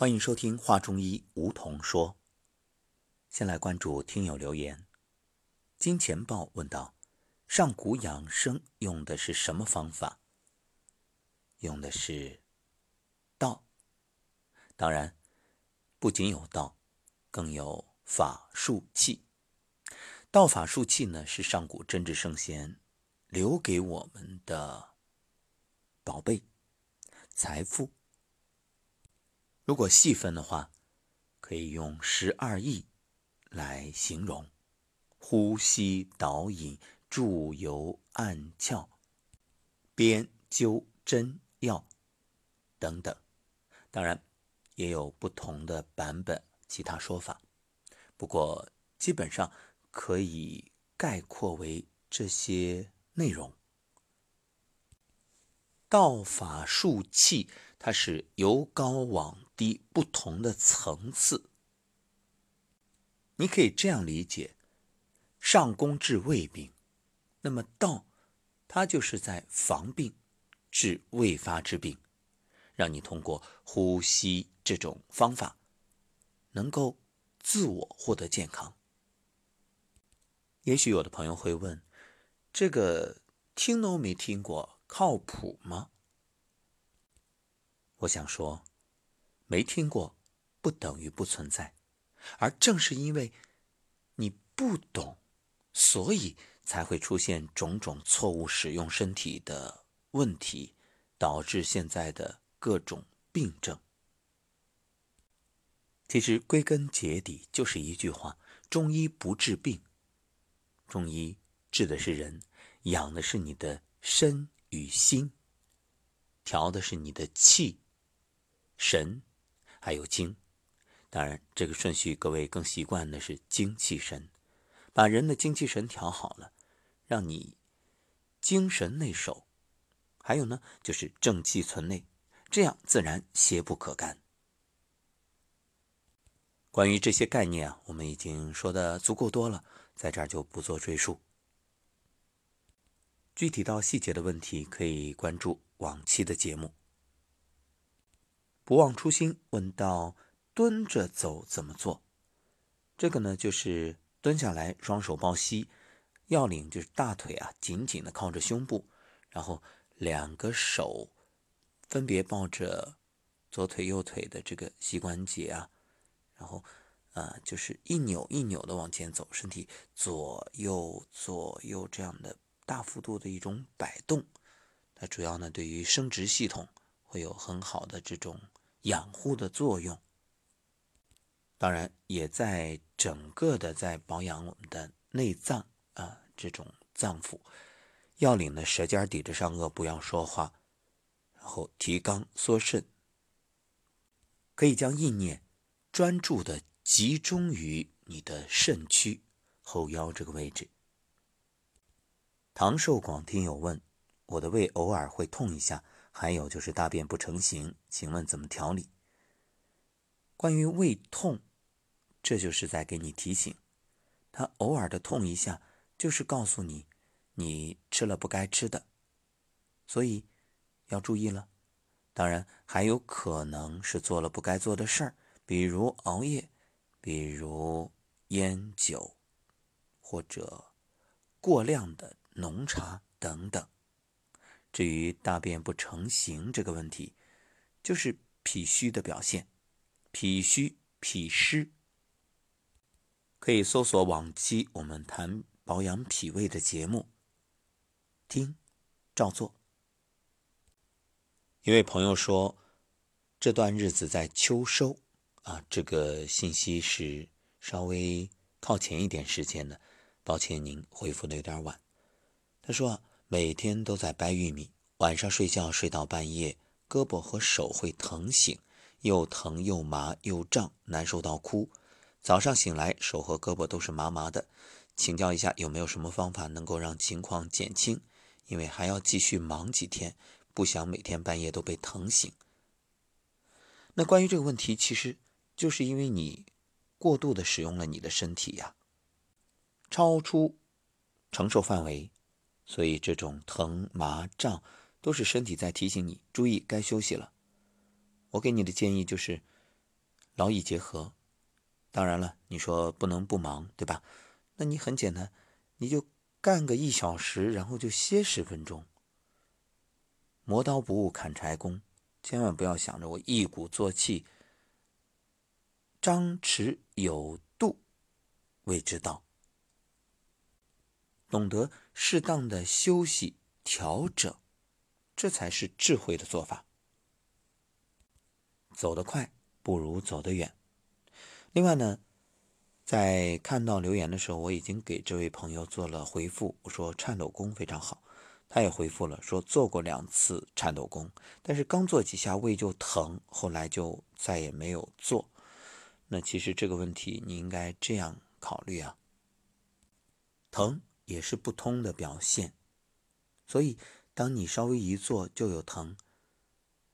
欢迎收听《话中医》，梧桐说。先来关注听友留言。金钱豹问道：上古养生用的是什么方法？用的是道。当然，不仅有道，更有法术器。道法术器呢，是上古真治圣贤留给我们的宝贝、财富。如果细分的话，可以用十二义来形容：呼吸、导引、注油、按窍、编灸、针药等等。当然，也有不同的版本、其他说法。不过，基本上可以概括为这些内容。道法术器，它是由高往低不同的层次。你可以这样理解：上工治未病，那么道，它就是在防病，治未发之病，让你通过呼吸这种方法，能够自我获得健康。也许有的朋友会问：这个听都没听过。靠谱吗？我想说，没听过不等于不存在，而正是因为你不懂，所以才会出现种种错误使用身体的问题，导致现在的各种病症。其实归根结底就是一句话：中医不治病，中医治的是人，养的是你的身。与心调的是你的气、神，还有精。当然，这个顺序各位更习惯的是精气神，把人的精气神调好了，让你精神内守。还有呢，就是正气存内，这样自然邪不可干。关于这些概念啊，我们已经说的足够多了，在这儿就不做赘述。具体到细节的问题，可以关注往期的节目。不忘初心问到蹲着走怎么做？这个呢，就是蹲下来，双手抱膝，要领就是大腿啊紧紧的靠着胸部，然后两个手分别抱着左腿右腿的这个膝关节啊，然后啊就是一扭一扭的往前走，身体左右左右这样的。大幅度的一种摆动，它主要呢对于生殖系统会有很好的这种养护的作用。当然，也在整个的在保养我们的内脏啊，这种脏腑。要领的舌尖抵着上颚，不要说话，然后提肛缩肾，可以将意念专注的集中于你的肾区后腰这个位置。唐寿广听友问：“我的胃偶尔会痛一下，还有就是大便不成形，请问怎么调理？”关于胃痛，这就是在给你提醒，他偶尔的痛一下，就是告诉你你吃了不该吃的，所以要注意了。当然还有可能是做了不该做的事儿，比如熬夜，比如烟酒，或者过量的。浓茶等等。至于大便不成形这个问题，就是脾虚的表现。脾虚、脾湿，可以搜索往期我们谈保养脾胃的节目，听，照做。一位朋友说，这段日子在秋收啊，这个信息是稍微靠前一点时间的，抱歉您回复的有点晚。他说啊：“每天都在掰玉米，晚上睡觉睡到半夜，胳膊和手会疼醒，又疼又麻又胀，难受到哭。早上醒来，手和胳膊都是麻麻的。请教一下，有没有什么方法能够让情况减轻？因为还要继续忙几天，不想每天半夜都被疼醒。那关于这个问题，其实就是因为你过度的使用了你的身体呀，超出承受范围。”所以，这种疼、麻、胀，都是身体在提醒你注意该休息了。我给你的建议就是，劳逸结合。当然了，你说不能不忙，对吧？那你很简单，你就干个一小时，然后就歇十分钟。磨刀不误砍柴工，千万不要想着我一鼓作气。张弛有度谓之道，懂得适当的休息调整，这才是智慧的做法。走得快不如走得远。另外呢，在看到留言的时候，我已经给这位朋友做了回复。我说颤抖功非常好，他也回复了说做过两次颤抖功，但是刚做几下胃就疼，后来就再也没有做。那其实这个问题你应该这样考虑啊，疼也是不通的表现，所以当你稍微一做就有疼，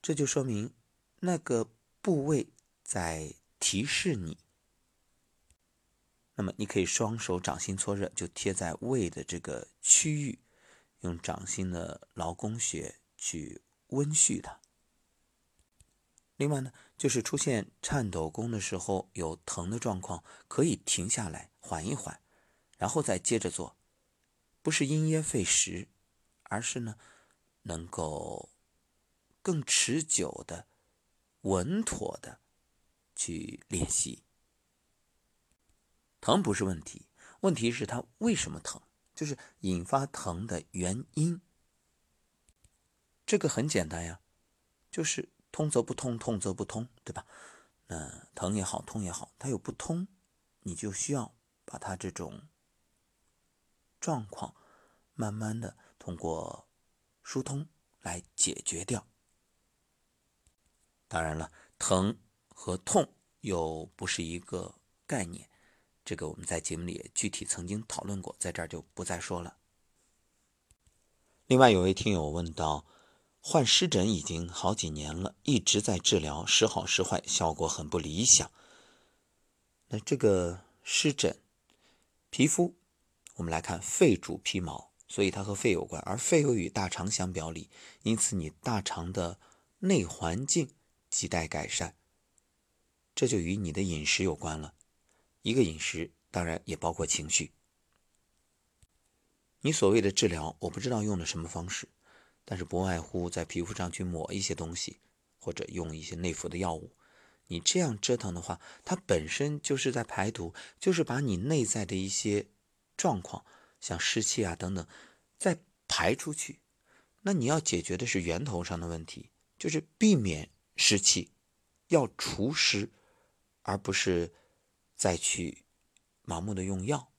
这就说明那个部位在。提示你，那么你可以双手掌心搓热，就贴在胃的这个区域，用掌心的劳宫穴去温煦它。另外呢，就是出现颤抖功的时候有疼的状况，可以停下来缓一缓，然后再接着做，不是因噎废食，而是呢能够更持久的、稳妥的。去练习，疼不是问题，问题是它为什么疼，就是引发疼的原因。这个很简单呀，就是通则不通，痛则不通，对吧？那疼也好，痛也好，它有不通，你就需要把它这种状况慢慢的通过疏通来解决掉。当然了，疼。和痛又不是一个概念，这个我们在节目里也具体曾经讨论过，在这儿就不再说了。另外有位听友问到，患湿疹已经好几年了，一直在治疗，时好时坏，效果很不理想。那这个湿疹，皮肤，我们来看肺主皮毛，所以它和肺有关，而肺又与大肠相表里，因此你大肠的内环境亟待改善。这就与你的饮食有关了，一个饮食当然也包括情绪。你所谓的治疗，我不知道用的什么方式，但是不外乎在皮肤上去抹一些东西，或者用一些内服的药物。你这样折腾的话，它本身就是在排毒，就是把你内在的一些状况，像湿气啊等等，再排出去。那你要解决的是源头上的问题，就是避免湿气，要除湿。而不是再去盲目的用药。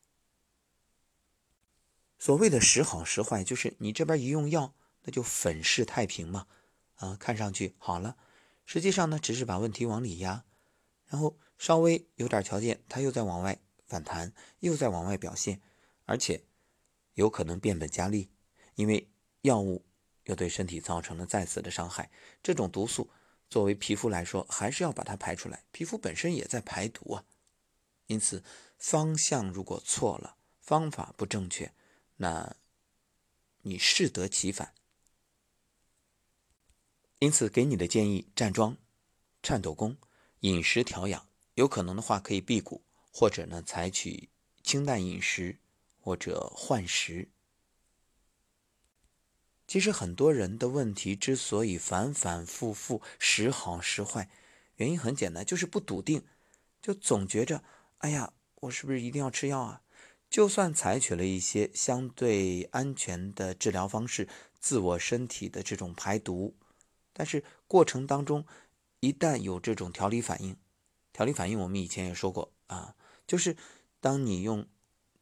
所谓的时好时坏，就是你这边一用药，那就粉饰太平嘛，啊，看上去好了，实际上呢，只是把问题往里压，然后稍微有点条件，它又在往外反弹，又在往外表现，而且有可能变本加厉，因为药物又对身体造成了再次的伤害，这种毒素。作为皮肤来说，还是要把它排出来。皮肤本身也在排毒啊，因此方向如果错了，方法不正确，那你适得其反。因此给你的建议：站桩、颤抖功、饮食调养，有可能的话可以辟谷，或者呢采取清淡饮食或者换食。其实很多人的问题之所以反反复复、时好时坏，原因很简单，就是不笃定，就总觉着，哎呀，我是不是一定要吃药啊？就算采取了一些相对安全的治疗方式，自我身体的这种排毒，但是过程当中一旦有这种调理反应，调理反应我们以前也说过啊，就是当你用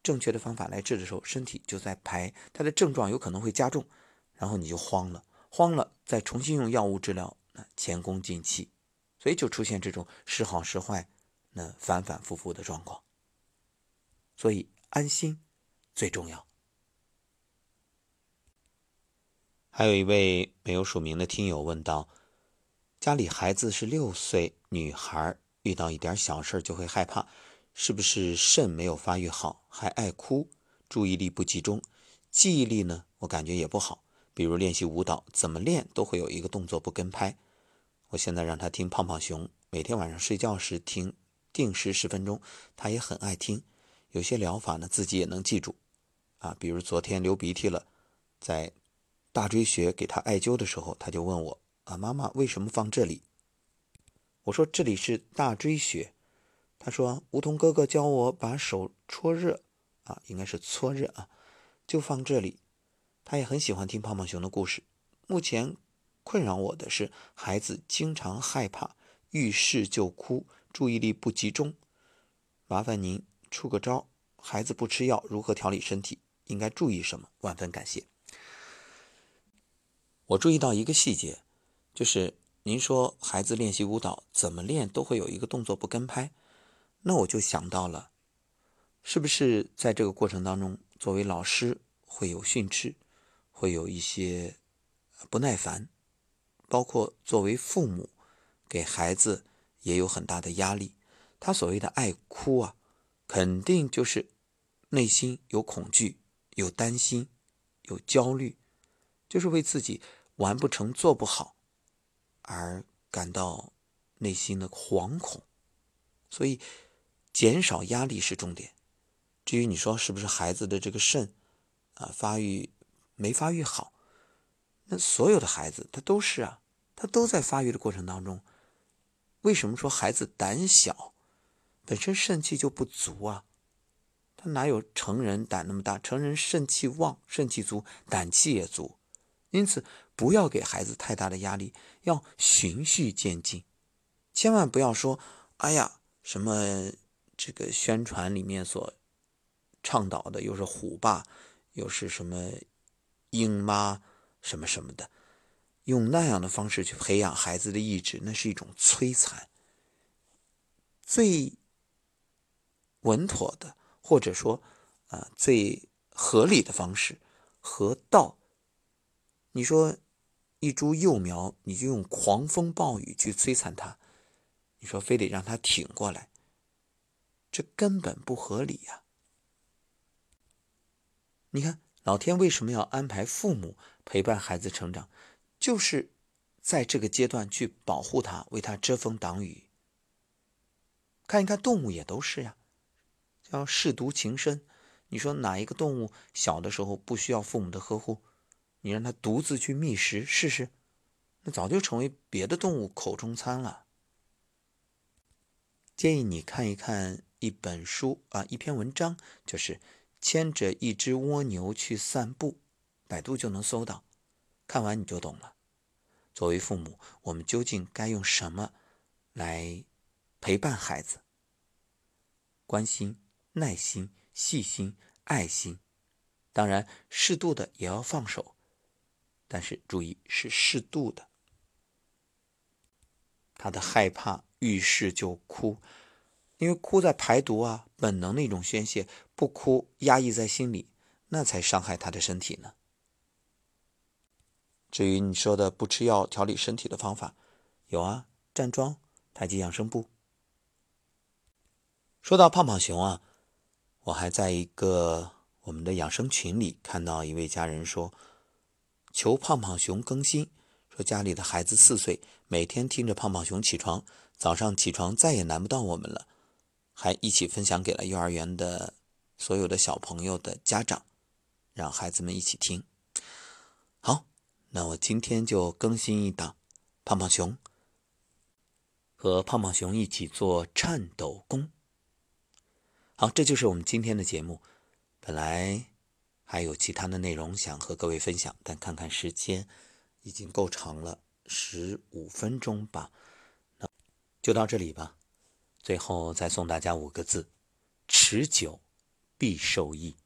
正确的方法来治的时候，身体就在排，它的症状有可能会加重。然后你就慌了，慌了，再重新用药物治疗，那前功尽弃，所以就出现这种时好时坏，那反反复复的状况。所以安心最重要。还有一位没有署名的听友问道：家里孩子是六岁女孩，遇到一点小事就会害怕，是不是肾没有发育好，还爱哭，注意力不集中，记忆力呢？我感觉也不好。比如练习舞蹈，怎么练都会有一个动作不跟拍。我现在让他听胖胖熊，每天晚上睡觉时听，定时十分钟，他也很爱听。有些疗法呢，自己也能记住，啊，比如昨天流鼻涕了，在大椎穴给他艾灸的时候，他就问我啊，妈妈为什么放这里？我说这里是大椎穴。他说梧桐哥哥教我把手搓热，啊，应该是搓热啊，就放这里。他也很喜欢听胖胖熊的故事。目前困扰我的是孩子经常害怕，遇事就哭，注意力不集中。麻烦您出个招，孩子不吃药如何调理身体？应该注意什么？万分感谢。我注意到一个细节，就是您说孩子练习舞蹈怎么练都会有一个动作不跟拍，那我就想到了，是不是在这个过程当中，作为老师会有训斥，会有一些不耐烦，包括作为父母给孩子也有很大的压力。他所谓的爱哭啊，肯定就是内心有恐惧、有担心、有焦虑，就是为自己。完不成、做不好，而感到内心的惶恐，所以减少压力是重点。至于你说是不是孩子的这个肾啊发育没发育好，那所有的孩子他都是啊，他都在发育的过程当中。为什么说孩子胆小？本身肾气就不足啊，他哪有成人胆那么大？成人肾气旺、肾气足，胆气也足。因此，不要给孩子太大的压力，要循序渐进，千万不要说：“哎呀，什么这个宣传里面所倡导的，又是虎爸，又是什么鹰妈，什么什么的，用那样的方式去培养孩子的意志，那是一种摧残。最稳妥的，或者说啊最合理的方式和道。”你说一株幼苗，你就用狂风暴雨去摧残它，你说非得让它挺过来，这根本不合理呀！你看老天为什么要安排父母陪伴孩子成长，就是在这个阶段去保护他，为他遮风挡雨。看一看动物也都是呀，叫舐犊情深。你说哪一个动物小的时候不需要父母的呵护？你让它独自去觅食试试，那早就成为别的动物口中餐了。建议你看一看一本书啊，一篇文章，就是牵着一只蜗牛去散步，百度就能搜到。看完你就懂了。作为父母，我们究竟该用什么来陪伴孩子？关心、耐心、细心、爱心，当然适度的也要放手。但是注意是适度的。他的害怕遇事就哭，因为哭在排毒啊，本能的一种宣泄。不哭压抑在心里，那才伤害他的身体呢。至于你说的不吃药调理身体的方法，有啊，站桩、太极养生步。说到胖胖熊啊，我还在一个我们的养生群里看到一位家人说。求胖胖熊更新，说家里的孩子四岁，每天听着胖胖熊起床，早上起床再也难不到我们了，还一起分享给了幼儿园的所有的小朋友的家长，让孩子们一起听。好，那我今天就更新一档胖胖熊，和胖胖熊一起做颤抖功。好，这就是我们今天的节目，本来。还有其他的内容想和各位分享，但看看时间，已经够长了，十五分钟吧，那就到这里吧。最后再送大家五个字：持久必受益。